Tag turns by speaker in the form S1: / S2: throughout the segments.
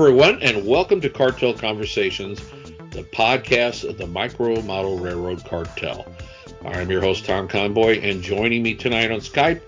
S1: Everyone, and welcome to Cartel Conversations, the podcast of the Micro Model Railroad Cartel. I'm your host, Tom Conboy, and joining me tonight on Skype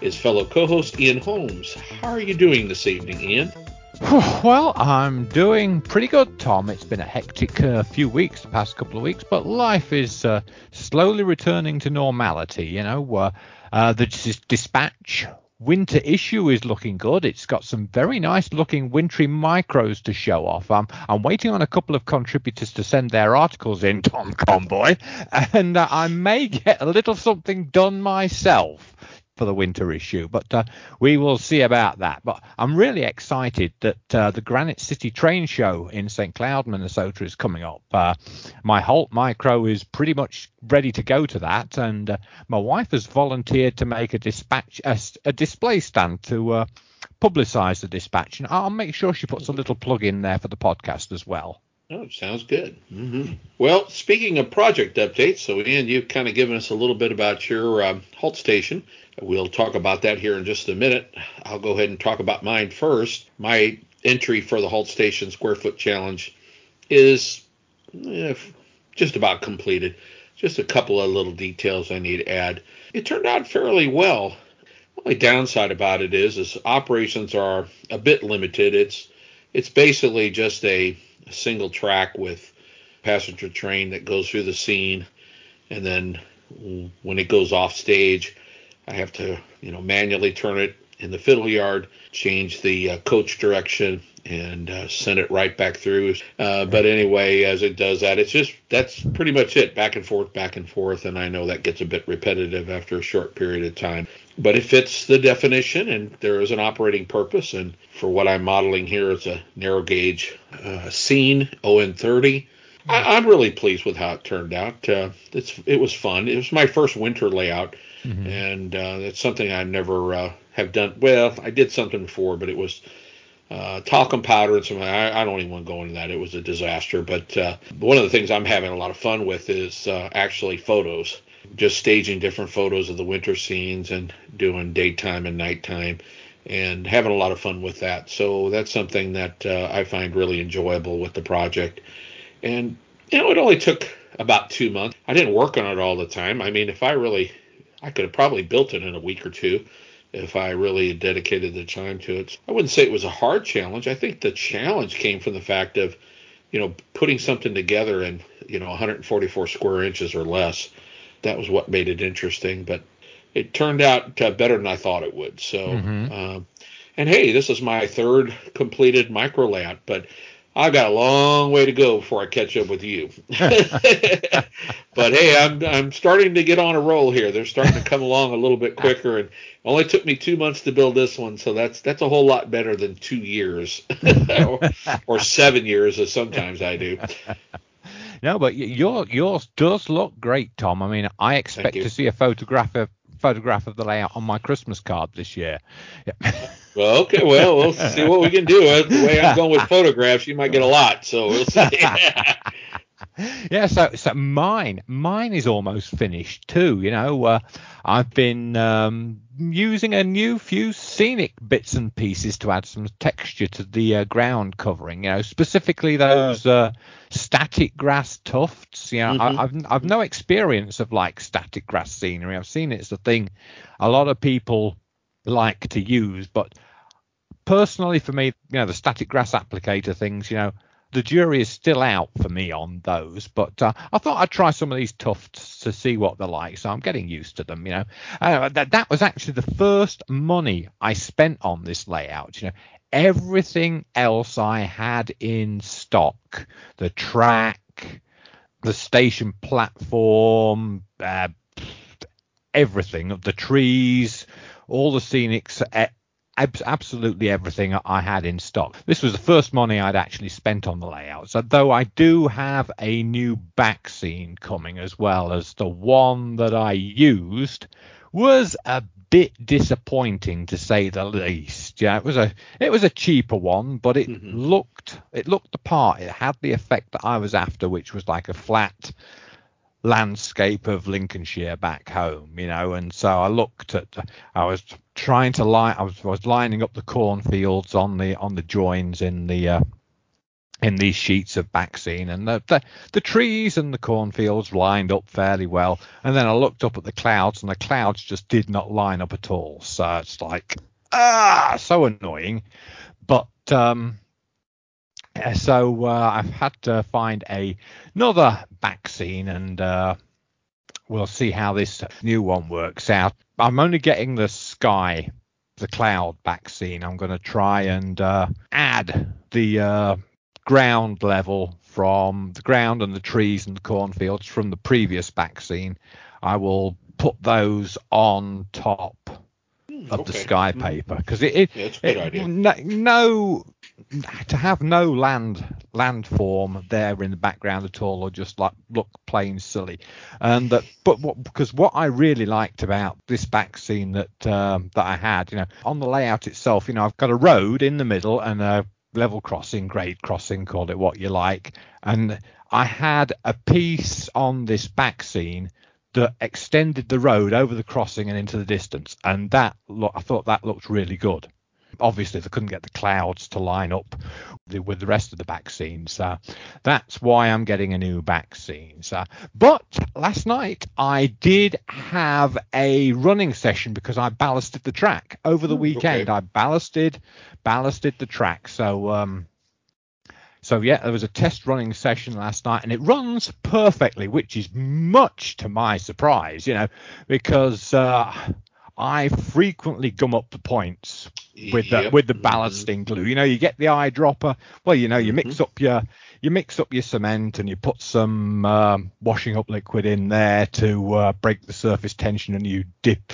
S1: is fellow co host Ian Holmes. How are you doing this evening, Ian?
S2: Well, I'm doing pretty good, Tom. It's been a hectic uh, few weeks, the past couple of weeks, but life is uh, slowly returning to normality. You know, uh, uh the dispatch winter issue is looking good. It's got some very nice looking wintry micros to show off. I'm, I'm waiting on a couple of contributors to send their articles in, Tom Conboy, and uh, I may get a little something done myself for the winter issue, but uh, we will see about that. But I'm really excited that uh, the Granite City Train Show in St. Cloud, Minnesota is coming up. Uh, my Holt Micro is pretty much ready to go to that, and uh, my wife has volunteered to make a dispatch a, a display stand to uh, publicize the dispatch, and I'll make sure she puts a little plug in there for the podcast as well.
S1: Oh, sounds good. Mm-hmm. Well, speaking of project updates, so Ian, you've kind of given us a little bit about your um, Halt station. We'll talk about that here in just a minute. I'll go ahead and talk about mine first. My entry for the halt Station Square Foot Challenge is eh, just about completed. Just a couple of little details I need to add. It turned out fairly well. The only downside about it is, is operations are a bit limited. It's it's basically just a, a single track with passenger train that goes through the scene, and then when it goes off stage, I have to, you know, manually turn it in the fiddle yard, change the uh, coach direction, and uh, send it right back through. Uh, but anyway, as it does that, it's just that's pretty much it, back and forth, back and forth. And I know that gets a bit repetitive after a short period of time, but it fits the definition, and there is an operating purpose. And for what I'm modeling here, it's a narrow gauge uh, scene ON30. I, am really pleased with how it turned out. Uh, it's it was fun. It was my first winter layout mm-hmm. and uh, it's something I never uh, have done. Well, I did something before, but it was uh, talcum powder and something. I, I, don't even want to go into that. It was a disaster. But uh, one of the things I'm having a lot of fun with is uh, actually photos. Just staging different photos of the winter scenes and doing daytime and nighttime and having a lot of fun with that. So that's something that uh, I find really enjoyable with the project. And you know, it only took about two months. I didn't work on it all the time. I mean, if I really I could have probably built it in a week or two if I really dedicated the time to it. I wouldn't say it was a hard challenge. I think the challenge came from the fact of, you know, putting something together in, you know, 144 square inches or less. That was what made it interesting, but it turned out uh, better than I thought it would. So, mm-hmm. uh, and hey, this is my third completed micro layout, but I've got a long way to go before I catch up with you. but hey, I'm I'm starting to get on a roll here. They're starting to come along a little bit quicker, and only took me two months to build this one, so that's that's a whole lot better than two years or, or seven years, as sometimes I do.
S2: No, but your yours does look great, Tom. I mean, I expect to see a photograph of photograph of the layout on my Christmas card this year.
S1: Yeah. Well, okay. Well, we'll see what we can do. The way I'm going with photographs, you might get a lot. So we'll see.
S2: yeah, so so mine mine is almost finished too. You know, uh, I've been um, using a new few scenic bits and pieces to add some texture to the uh, ground covering. You know, specifically those uh, static grass tufts. You know, mm-hmm. I, have I've no experience of like static grass scenery. I've seen it's a thing a lot of people like to use, but personally for me, you know, the static grass applicator things, you know, the jury is still out for me on those, but uh, I thought I'd try some of these tufts to see what they're like. So I'm getting used to them. You know, uh, that that was actually the first money I spent on this layout. You know, everything else I had in stock, the track, the station platform, uh, everything of the trees, all the absolutely everything I had in stock. This was the first money I'd actually spent on the layout. So though I do have a new back scene coming as well as the one that I used was a bit disappointing to say the least. Yeah, it was a it was a cheaper one, but it mm-hmm. looked it looked the part. It had the effect that I was after, which was like a flat landscape of Lincolnshire back home, you know. And so I looked at, I was trying to line. I was, I was lining up the cornfields on the on the joins in the uh, in these sheets of backscene, and the, the the trees and the cornfields lined up fairly well. And then I looked up at the clouds, and the clouds just did not line up at all. So it's like ah, so annoying. But um, so uh, I've had to find a, another back scene and uh, we'll see how this new one works out. I'm only getting the sky, the cloud back scene. I'm going to try and uh, add the uh, ground level from the ground and the trees and the cornfields from the previous back scene. I will put those on top of okay. the sky mm-hmm. paper because it, it,
S1: yeah, it
S2: no, no, to have no land landform there in the background at all or just like look plain silly. And that but what because what i really liked about this back scene that um, that i had you know on the layout itself you know i've got a road in the middle and a level crossing grade crossing call it what you like. And i had a piece on this back scene that extended the road over the crossing and into the distance, and that I thought that looked really good. Obviously, they couldn't get the clouds to line up with the rest of the back scenes. Uh, that's why I'm getting a new back scenes. Uh, but last night I did have a running session because I ballasted the track over the weekend. Okay. I ballasted ballasted the track, so um, so yeah, there was a test running session last night, and it runs perfectly, which is much to my surprise, you know, because uh, I frequently gum up the points with the with the mm-hmm. ballasting glue. You know, you get the eyedropper. Well, you know, you mix mm-hmm. up your you mix up your cement and you put some um, washing up liquid in there to uh, break the surface tension, and you dip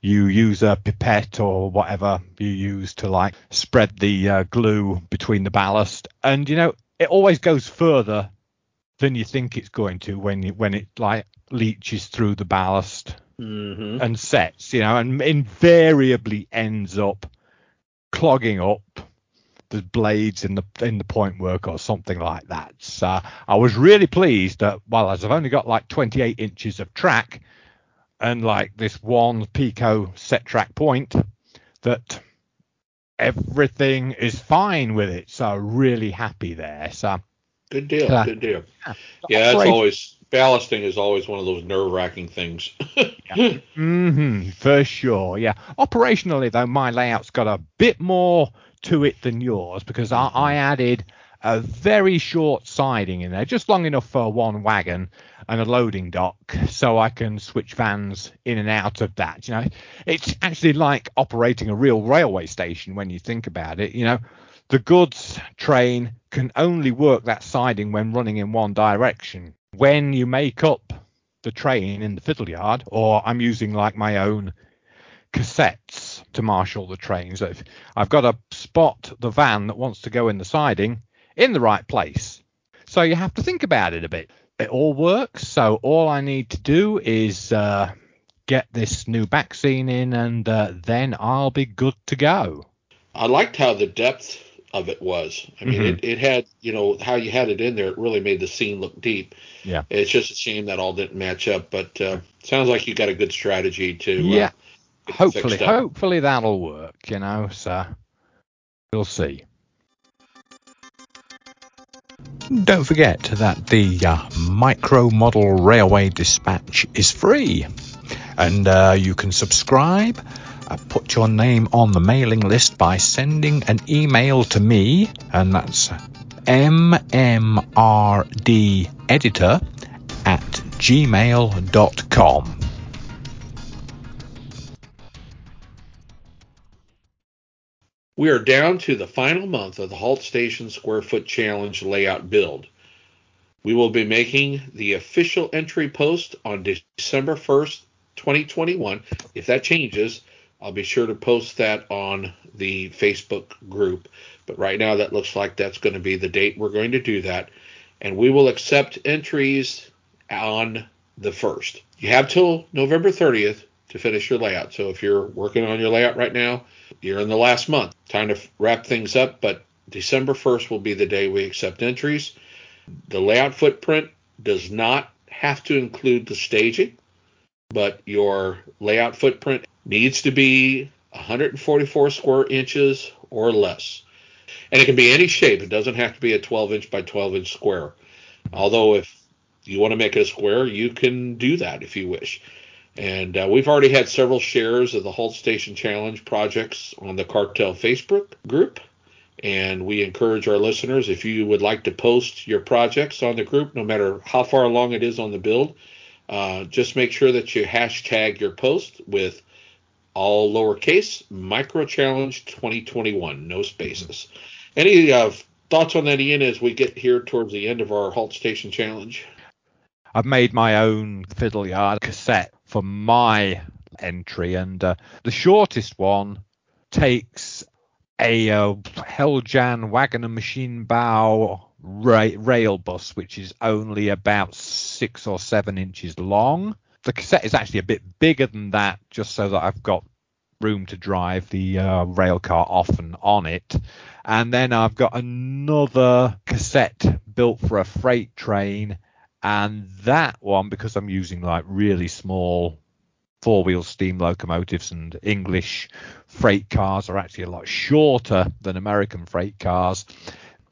S2: you use a pipette or whatever you use to like spread the uh, glue between the ballast and you know it always goes further than you think it's going to when you, when it like leaches through the ballast
S1: mm-hmm.
S2: and sets you know and invariably ends up clogging up the blades in the in the point work or something like that so i was really pleased that well as i've only got like 28 inches of track and like this one Peco set track point that everything is fine with it. So really happy there. So
S1: good deal. Uh, good deal. Yeah, it's always ballasting is always one of those nerve wracking things.
S2: yeah. hmm for sure. Yeah. Operationally though, my layout's got a bit more to it than yours because I, I added a very short siding in there, just long enough for one wagon and a loading dock, so I can switch vans in and out of that. You know, it's actually like operating a real railway station when you think about it. You know, the goods train can only work that siding when running in one direction. When you make up the train in the fiddle yard, or I'm using like my own cassettes to marshal the trains. If I've got to spot the van that wants to go in the siding, in the right place. So you have to think about it a bit. It all works. So all I need to do is uh, get this new back scene in, and uh, then I'll be good to go.
S1: I liked how the depth of it was. I mean, mm-hmm. it, it had, you know, how you had it in there. It really made the scene look deep.
S2: Yeah.
S1: It's just a shame that all didn't match up, but uh, sounds like you got a good strategy to.
S2: Uh, yeah. hopefully, hopefully that'll work. You know, so we'll see. Don't forget that the uh, Micro Model Railway Dispatch is free and uh, you can subscribe. Put your name on the mailing list by sending an email to me, and that's mmrdeditor at gmail.com.
S1: We are down to the final month of the Halt Station Square Foot Challenge layout build. We will be making the official entry post on December 1st, 2021. If that changes, I'll be sure to post that on the Facebook group. But right now, that looks like that's going to be the date we're going to do that. And we will accept entries on the 1st. You have till November 30th to finish your layout. So if you're working on your layout right now, you're in the last month. Time to wrap things up, but December 1st will be the day we accept entries. The layout footprint does not have to include the staging, but your layout footprint needs to be 144 square inches or less. And it can be any shape. It doesn't have to be a 12 inch by 12 inch square. Although, if you want to make it a square, you can do that if you wish. And uh, we've already had several shares of the Halt Station Challenge projects on the Cartel Facebook group. And we encourage our listeners, if you would like to post your projects on the group, no matter how far along it is on the build, uh, just make sure that you hashtag your post with all lowercase micro challenge 2021, no spaces. Any uh, thoughts on that, Ian, as we get here towards the end of our Halt Station Challenge?
S2: I've made my own fiddle yard cassette for my entry, and uh, the shortest one takes a uh, Heljan Wagoner Maschinenbau ra- rail bus, which is only about six or seven inches long. The cassette is actually a bit bigger than that, just so that I've got room to drive the uh, rail car off and on it. And then I've got another cassette built for a freight train and that one because I'm using like really small four wheel steam locomotives and English freight cars are actually a lot shorter than American freight cars.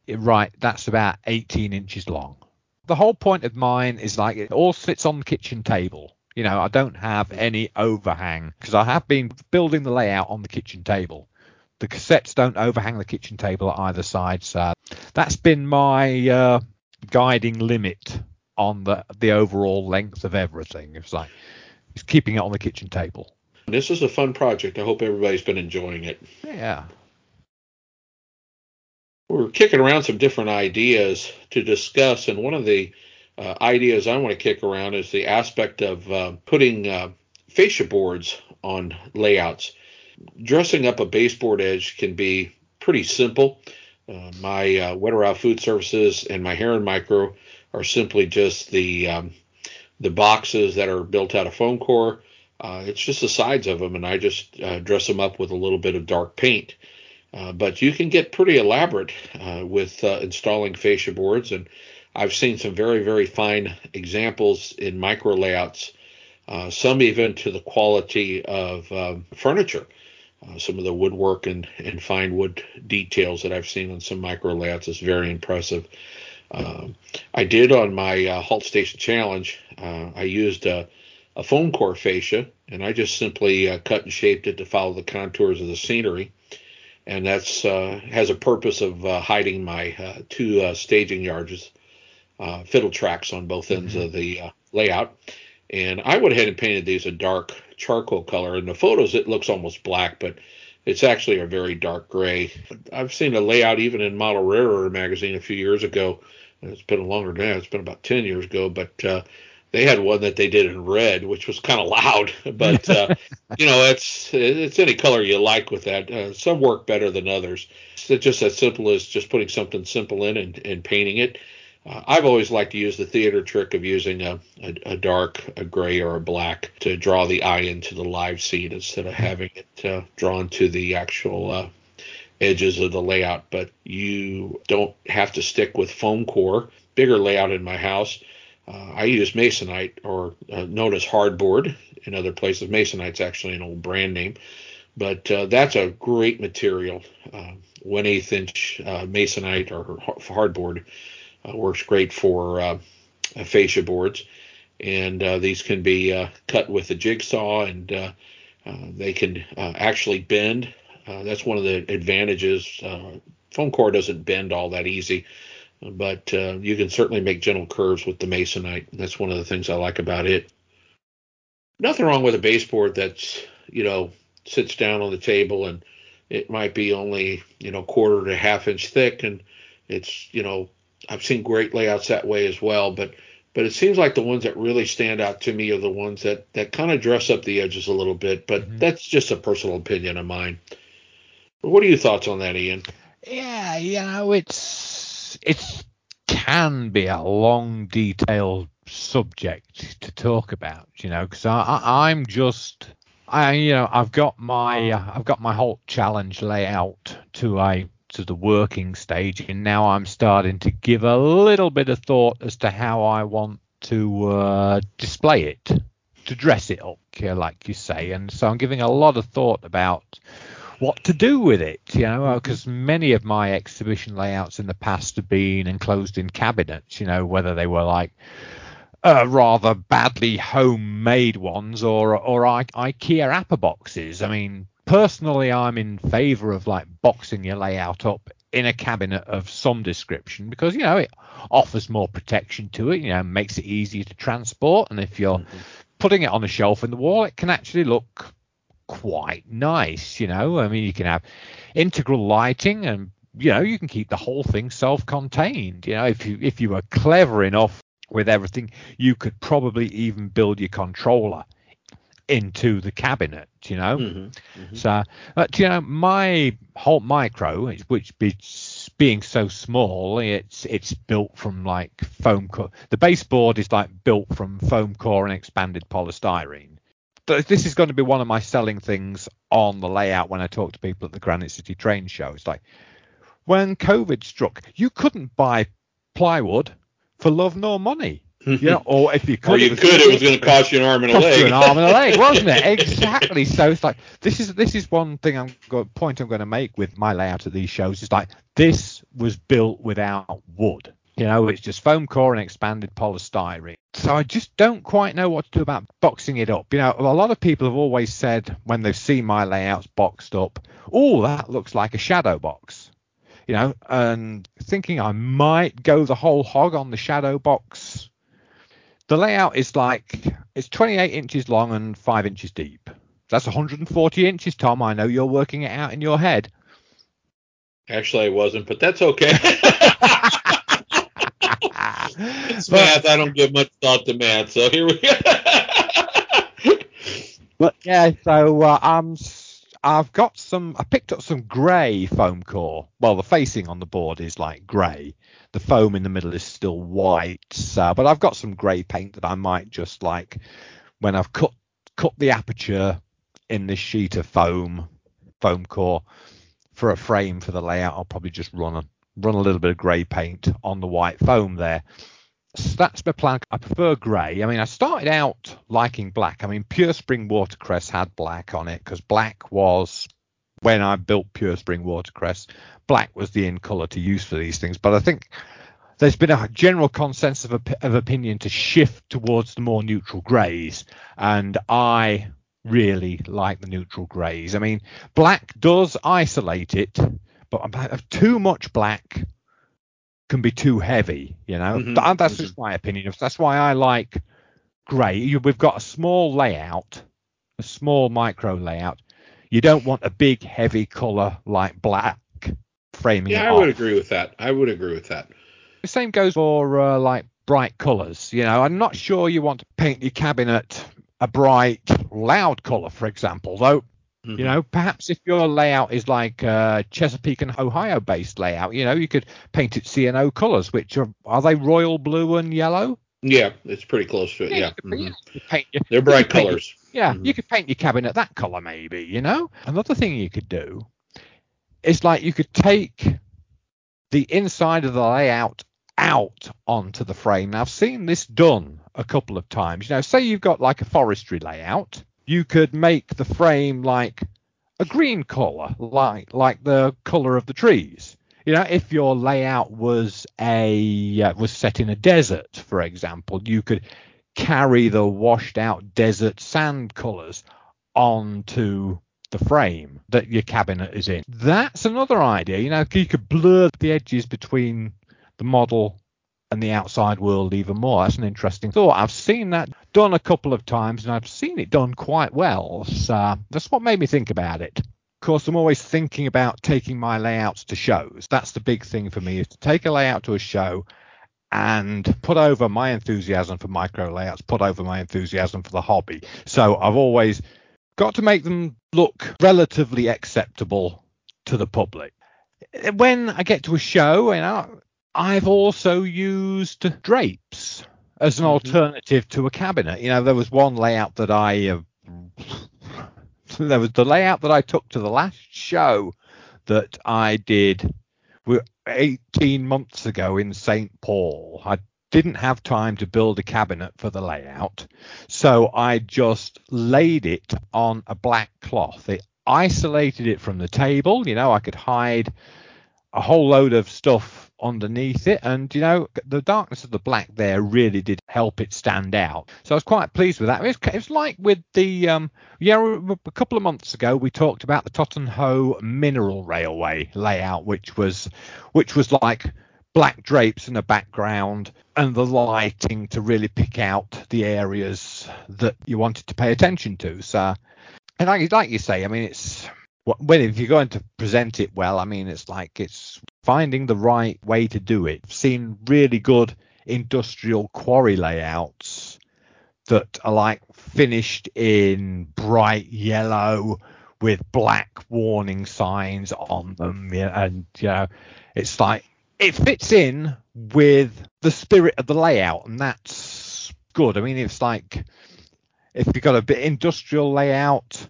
S2: Right, that's about 18 inches long. The whole point of mine is like it all sits on the kitchen table. You know, I don't have any overhang because I have been building the layout on the kitchen table. The cassettes don't overhang the kitchen table at either side, so that's been my uh, guiding limit on the the overall length of everything. It's like it's keeping it on the kitchen table.
S1: This is a fun project. I hope everybody's been enjoying it.
S2: Yeah.
S1: We're kicking around some different ideas to discuss, and one of the uh, ideas I want to kick around is the aspect of uh, putting uh, fascia boards on layouts. Dressing up a baseboard edge can be pretty simple. Uh, my uh, Wetterau Food Services and my Heron Micro are simply just the um, the boxes that are built out of foam core. Uh, it's just the sides of them, and I just dress them up with a little bit of dark paint. But you can get pretty elaborate with installing fascia boards, and I've seen some very, very fine examples in micro layouts, uh, some even to the quality of um, furniture. some of the woodwork and, and fine wood details that I've seen on some micro layouts is very impressive. Um, I did on my uh, Halt Station Challenge. Uh, I used a, a, foam core fascia, and I just simply uh, cut and shaped it to follow the contours of the scenery. And that's uh, has a purpose of uh, hiding my uh, two staging yards, fiddle tracks on both ends mm-hmm. of the layout. And I went ahead and painted these a dark charcoal color. In the photos, it looks almost black, but it's actually a very dark gray. I've seen a layout even in Model Railroader magazine a few years ago it's been longer than that. It's been about 10 years ago, but uh, they had one that they did in red, which was kind of loud. But uh, you know, it's it's any color you like with that. Uh, some work better than others. It's just as simple as just putting something simple in and, and painting it. Uh, I've always liked to use the theater trick of using a, a, a, dark, a gray, or a black to draw the eye into the live scene instead of having it uh, drawn to the actual uh, edges of the layout, but you don't have to stick with foam core. Bigger layout in my house. Uh, I use masonite, or uh, known as hardboard in other places. Masonite's actually an old brand name, but uh, that's a great material. One eighth inch uh, masonite or hardboard Uh, works great for uh, fascia boards, and uh, these can be cut with a jigsaw, and they can actually bend uh, that's one of the advantages. Uh, foam core doesn't bend all that easy, but uh, you can certainly make gentle curves with the masonite. That's one of the things I like about it. Nothing wrong with a baseboard that's you know sits down on the table and it might be only you know quarter to half inch thick and it's you know I've seen great layouts that way as well, but but it seems like the ones that really stand out to me are the ones that that kind of dress up the edges a little bit. But mm-hmm. that's just a personal opinion of mine. But What are your thoughts on that, Ian?
S2: Yeah, you know, it's it can be a long, detailed subject to talk about, you know, because I, I I'm just I you know I've got my uh, I've got my Halt challenge layout to a to the working stage, and now I'm starting to give a little bit of thought as to how I want to uh, display it. to dress it up, like you say. And so I'm giving a lot of thought about what to do with it, you know, because mm-hmm. many of my exhibition layouts in the past have been enclosed in cabinets, you know, whether they were like uh, rather badly homemade ones or or IKEA apple boxes. I mean, personally, I'm in favour of like boxing your layout up in a cabinet of some description because you know it offers more protection to it. You know, makes it easier to transport, and if you're mm-hmm. putting it on a shelf in the wall, it can actually look quite nice. You know, I mean, you can have integral lighting and you know you can keep the whole thing self-contained you know if you if you were clever enough with everything, you could probably even build your controller into the cabinet, you know. Mm-hmm, mm-hmm. So, but you know, my Holt Micro, which be, being so small, it's it's built from like foam core. The baseboard is like built from foam core and expanded polystyrene. This is going to be one of my selling things on the layout when I talk to people at the Granite City Train Show. It's like when COVID struck, you couldn't buy plywood for love nor money. Yeah, or if you could,
S1: or you
S2: it
S1: could, it was going to cost you an arm and a leg.
S2: You an arm and a leg, wasn't it? exactly. So it's like this is this is one thing I'm going point I'm going to make with my layout of these shows. Is like this was built without wood. You know, it's just foam core and expanded polystyrene. So I just don't quite know what to do about boxing it up. You know, a lot of people have always said when they've seen my layouts boxed up, oh, that looks like a shadow box you know, and thinking I might go the whole hog on the shadow box. The layout is like it's 28 inches long and 5 inches deep. That's 140 inches, Tom. I know you're working it out in your head.
S1: Actually, I wasn't, but that's okay. it's math. I don't give much thought to math, so here we go.
S2: but yeah, so uh, I'm I've got some. I picked up some grey foam core. Well, the facing on the board is like grey. The foam in the middle is still white. Uh, but I've got some grey paint that I might just like when I've cut cut the aperture in this sheet of foam foam core for a frame for the layout. I'll probably just run a run a little bit of grey paint on the white foam there that's my plan. I prefer grey. I mean, I started out liking black. I mean, Pure Spring Watercress had black on it because black was when I built Pure Spring Watercress, black was the in colour to use for these things. But I think there's been a general consensus of, of opinion to shift towards the more neutral greys, and I really like the neutral greys. I mean, black does isolate it, but I too much black can be too heavy. You know, mm-hmm. that, that's just my opinion. That's why I like grey. We've got a small layout, a small micro layout. You don't want a big heavy color like black framing.
S1: Yeah, I
S2: off.
S1: would agree with that. I would agree with that.
S2: The same goes for uh, like bright colors. You know, I'm not sure you want to paint your cabinet a bright, loud color, for example. Though Mm-hmm. You know, perhaps if your layout is like uh, Chesapeake and Ohio based layout, you know, you could paint it C&O colors, which are are they royal blue and yellow?
S1: Yeah, it's pretty close to it. Yeah, yeah. Mm-hmm. Your, they're bright colors.
S2: Your, yeah, mm-hmm. you could paint your cabinet that color maybe. You know, another thing you could do is like you could take the inside of the layout out onto the frame. Now I've seen this done a couple of times. You know, say you've got like a forestry layout you could make the frame like a green color, like like the color of the trees. You know, if your layout was a uh, was set in a desert, for example, you could carry the washed out desert sand colors onto the frame that your cabinet is in. That's another idea. You know, you could blur the edges between the model and the outside world even more. That's an interesting thought. I've seen that done a couple of times and I've seen it done quite well. So that's what made me think about it. Of course, I'm always thinking about taking my layouts to shows. That's the big thing for me is to take a layout to a show and put over my enthusiasm for micro layouts, put over my enthusiasm for the hobby. So I've always got to make them look relatively acceptable to the public. When I get to a show, you know, I've also used drapes as an mm-hmm. alternative to a cabinet. You know, there was one layout that I uh, there was the layout that I took to the last show that I did 18 months ago in St. Paul. I didn't have time to build a cabinet for the layout, so I just laid it on a black cloth. It isolated it from the table. You know, I could hide a whole load of stuff underneath it. And you know the darkness of the black there really did help it stand out. So i was quite pleased with that. It's, like with the um yeah a couple of months ago we talked about the Totternhoe mineral railway layout which was which was like black drapes in the background and the lighting to really pick out the areas that you wanted to pay attention to. So, and like, like you say, I mean, it's when if you're going to present it well, I mean, it's like it's finding the right way to do it. I've seen really good industrial quarry layouts that are like finished in bright yellow with black warning signs on them, and you know, it's like it fits in with the spirit of the layout, and that's good. I mean, it's like if you've got a bit industrial layout,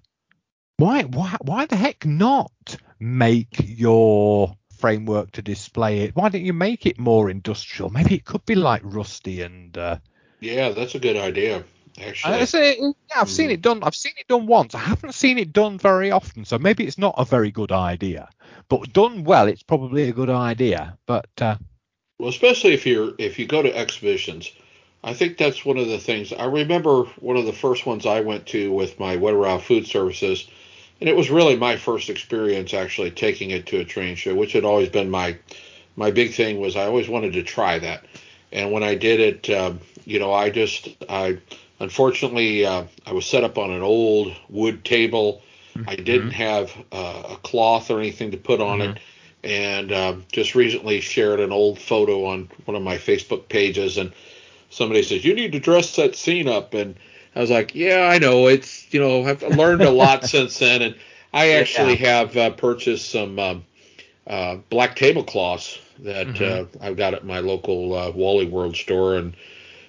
S2: why why why the heck not make your framework to display it? Why don't you make it more industrial? Maybe it could be like Rusty and. Uh,
S1: yeah, that's a good idea. Actually,
S2: I say, yeah, I've mm. seen it done. I've seen it done once. I haven't seen it done very often, so maybe it's not a very good idea. But done well, it's probably a good idea. But uh,
S1: well, especially if you're if you go to exhibitions, I think that's one of the things. I remember one of the first ones I went to with my Wetterau Food Services, and it was really my first experience actually taking it to a train show, which had always been my my big thing. Was I always wanted to try that, and when I did it, um, you know, I just I Unfortunately, uh, I was set up on an old wood table. Mm-hmm. I didn't have uh, a cloth or anything to put on mm-hmm. it, and uh, just recently shared an old photo on one of my Facebook pages, and somebody says you need to dress that scene up, and I was like, yeah, I know. It's you know I've learned a lot since then, and I actually yeah. have uh, purchased some um, uh, black tablecloths that mm-hmm. uh, I've got at my local uh, Wally World store, and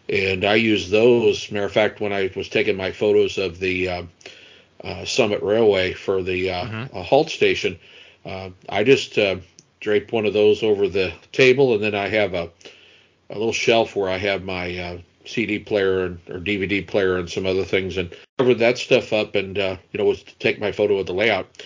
S1: and I use those. Matter of fact, when I was taking my photos of the uh, uh, Summit Railway for the uh, mm-hmm. halt station, uh, I just uh, drape one of those over the table, and then I have a, a little shelf where I have my uh, CD player and, or DVD player and some other things, and covered that stuff up, and you know was to take my photo of the layout.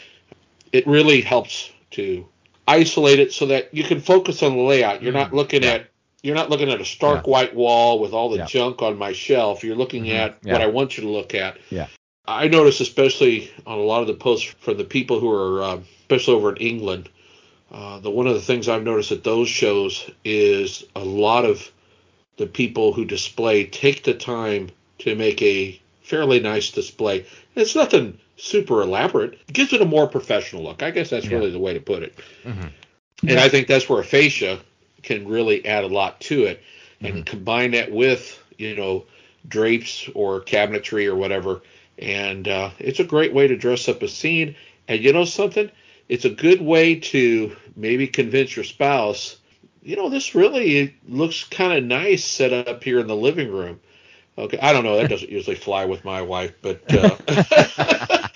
S1: It really helps to isolate it so that you can focus on the layout. You're not mm-hmm. looking yeah. at you're not looking at a stark yeah. white wall with all the yeah. junk on my shelf. You're looking mm-hmm. at what I want you to look at.
S2: Yeah.
S1: I notice, especially on a lot of the posts from the people who are, uh, especially over in England, uh, the one of the things I've noticed at those shows is a lot of the people who display take the time to make a fairly nice display. It's nothing super elaborate. It gives it a more professional look. I guess that's really the way to put it. Mm-hmm. And I think that's where a fascia can really add a lot to it. And mm-hmm. combine that with, you know, drapes or cabinetry or whatever. And uh, it's a great way to dress up a scene. And you know something? It's a good way to maybe convince your spouse, you know, this really looks kind of nice set up here in the living room. Okay, I don't know. That doesn't usually fly with my wife, but uh,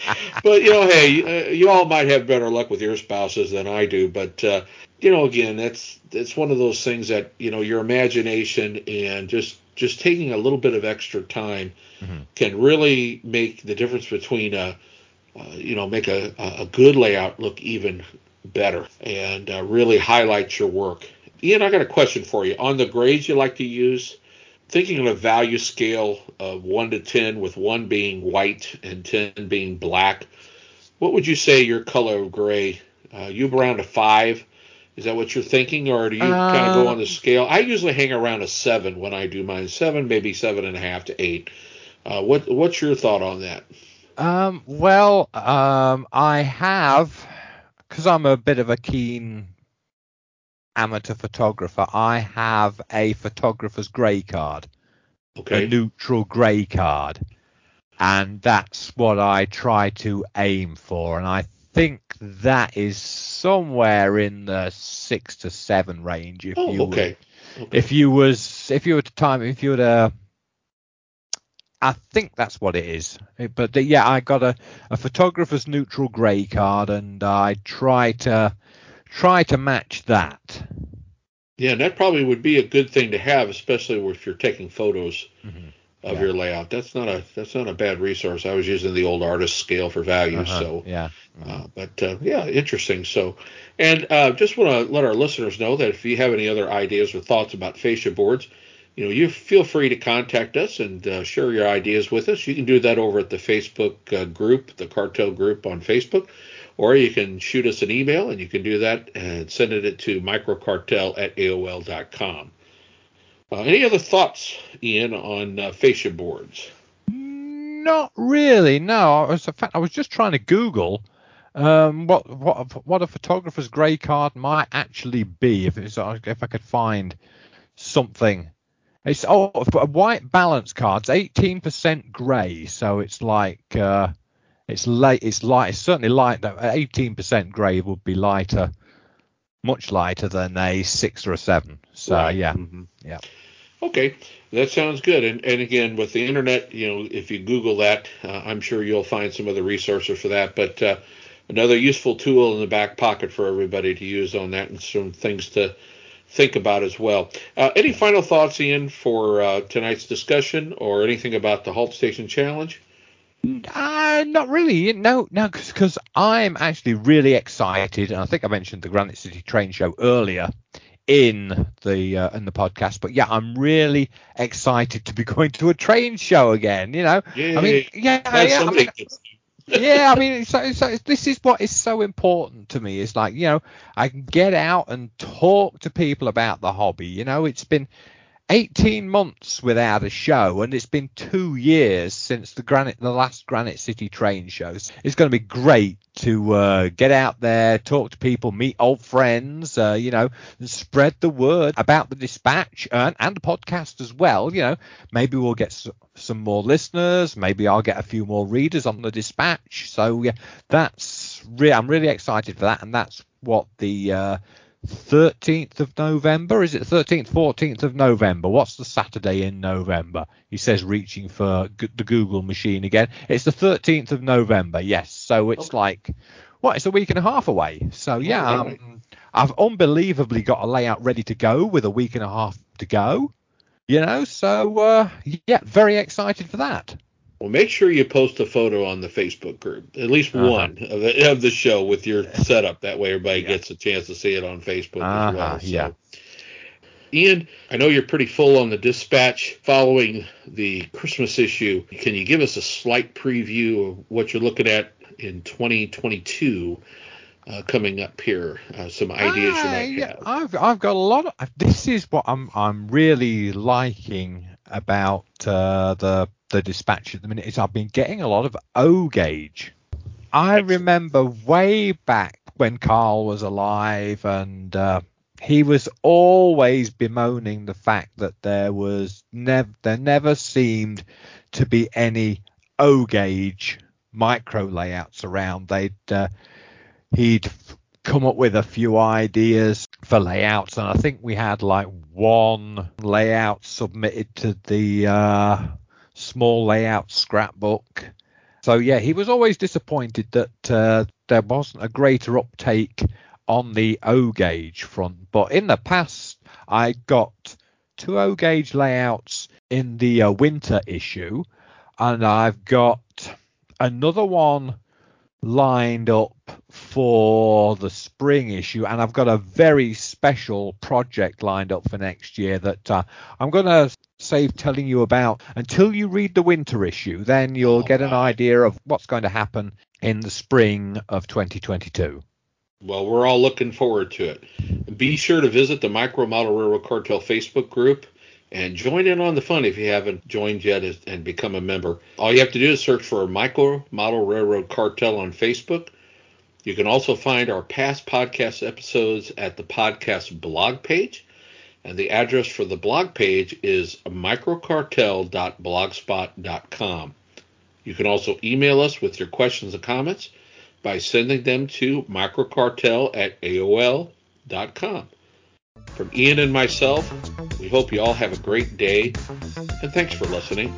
S1: but you know, hey, uh, you all might have better luck with your spouses than I do. But uh, you know, again, that's that's one of those things that you know your imagination and just just taking a little bit of extra time mm-hmm. can really make the difference between a uh, you know make a a good layout look even better and uh, really highlight your work. Ian, I got a question for you on the grades you like to use. Thinking of a value scale of one to ten, with one being white and ten being black, what would you say your color of gray? Uh, you around a five is that what you're thinking, or do you kind of go on the scale? I usually hang around a seven when I do mine. Seven, maybe seven and a half to eight. Uh, what What's your thought on that?
S2: Um, well, um, I have because I'm a bit of a keen amateur photographer. I have a photographer's grey card,
S1: okay,
S2: a neutral grey card, and that's what I try to aim for. And I think that is somewhere in the six to seven range. If
S1: oh,
S2: you
S1: okay.
S2: Were, okay. If you was if you were to time if you were to uh, I think that's what it is. But yeah, I got a, a photographer's neutral grey card, and I try to try to match that.
S1: Yeah, that probably would be a good thing to have, especially if you're taking photos
S2: Mhm.
S1: of
S2: Yeah.
S1: your layout. That's not a that's not a bad resource. I was using the old artist scale for values,
S2: Uh-huh,
S1: so
S2: yeah.
S1: uh, but uh, yeah, interesting. So, and uh, just want to let our listeners know that if you have any other ideas or thoughts about fascia boards, you know, you feel free to contact us and uh, share your ideas with us. You can do that over at the Facebook uh, group, the Cartel group on Facebook, or you can shoot us an email and you can do that and send it to microcartel at AOL.com. Uh, any other thoughts, Ian, on uh, fascia boards?
S2: Not really. No, I was fact I was just trying to Google um, what what what a photographer's grey card might actually be if it's if I could find something. It's oh white balance cards, 18% grey, so it's like uh, it's light. It's light. It's certainly light. 18% grey would be lighter, much lighter than a six or a seven. So
S1: Right.
S2: yeah,
S1: Mhm.
S2: yeah.
S1: Okay, that sounds good. And, and again, with the internet, you know, if you Google that, uh, I'm sure you'll find some other resources for that. But uh, another useful tool in the back pocket for everybody to use on that, and some things to think about as well. Uh, any final thoughts, Ian, for uh, tonight's discussion, or anything about the Halt Station Challenge?
S2: Uh, not really. No, no, because I'm actually really excited, and I think I mentioned the Granite City Train Show earlier in the uh, in the podcast. But yeah, I'm really excited to be going to a train show again. You know,
S1: Yay.
S2: I mean, yeah, yeah, I mean, yeah, I mean, so, so this is what is so important to me. Is like, you know, I can get out and talk to people about the hobby. You know, it's been 18 months without a show, and it's been two years since the granite, the last Granite City train shows. It's going to be great to uh, get out there, talk to people, meet old friends, uh, you know, and spread the word about the dispatch and, and the podcast as well. You know, maybe we'll get some more listeners. Maybe I'll get a few more readers on the dispatch. So yeah, that's re- I'm really excited for that, and that's what the uh, 13th of November. Is it 13th, 14th of November? What's the Saturday in November? He says, reaching for g- the Google machine again. It's the 13th of November. Yes. So it's
S1: Okay.
S2: like, what? It's a week and a half away. So yeah, um, I've unbelievably got a layout ready to go with a week and a half to go. You know, so uh, yeah, very excited for that.
S1: Well, make sure you post a photo on the Facebook group, at least
S2: Uh-huh.
S1: one of the, of the show with your setup. That way, everybody
S2: Yeah.
S1: gets a chance to see it on Facebook
S2: Uh-huh,
S1: as well. So.
S2: yeah.
S1: Ian, I know you're pretty full on the dispatch following the Christmas issue. Can you give us a slight preview of what you're looking at in 2022 uh, coming up here? Uh, some ideas you
S2: Ah,
S1: might
S2: yeah,
S1: have.
S2: I've I've got a lot of. This is what I'm I'm really liking about uh, the the dispatch at the minute is I've been getting a lot of O gauge. I
S1: Excellent.
S2: remember way back when Carl was alive and uh, he was always bemoaning the fact that there was never there never seemed to be any O gauge micro layouts around. They'd uh, he'd come up with a few ideas for layouts, and I think we had like one layout submitted to the uh, small layout scrapbook. So yeah, he was always disappointed that uh, there wasn't a greater uptake on the O gauge front. But in the past, I got two O gauge layouts in the uh, winter issue, and I've got another one lined up for the spring issue, and I've got a very special project lined up for next year that uh, I'm going to save telling you about until you read the winter issue. Then you'll
S1: Oh,
S2: get an idea of what's going to happen in the spring of 2022.
S1: Well, we're all looking forward to it. Be sure to visit the Micro Model Railroad Cartel Facebook group and join in on the fun if you haven't joined yet and become a member. All you have to do is search for Micro Model Railroad Cartel on Facebook. You can also find our past podcast episodes at the podcast blog page. And the address for the blog page is microcartel.blogspot.com. You can also email us with your questions and comments by sending them to microcartel at AOL.com. From Ian and myself, we hope you all have a great day, and thanks for listening.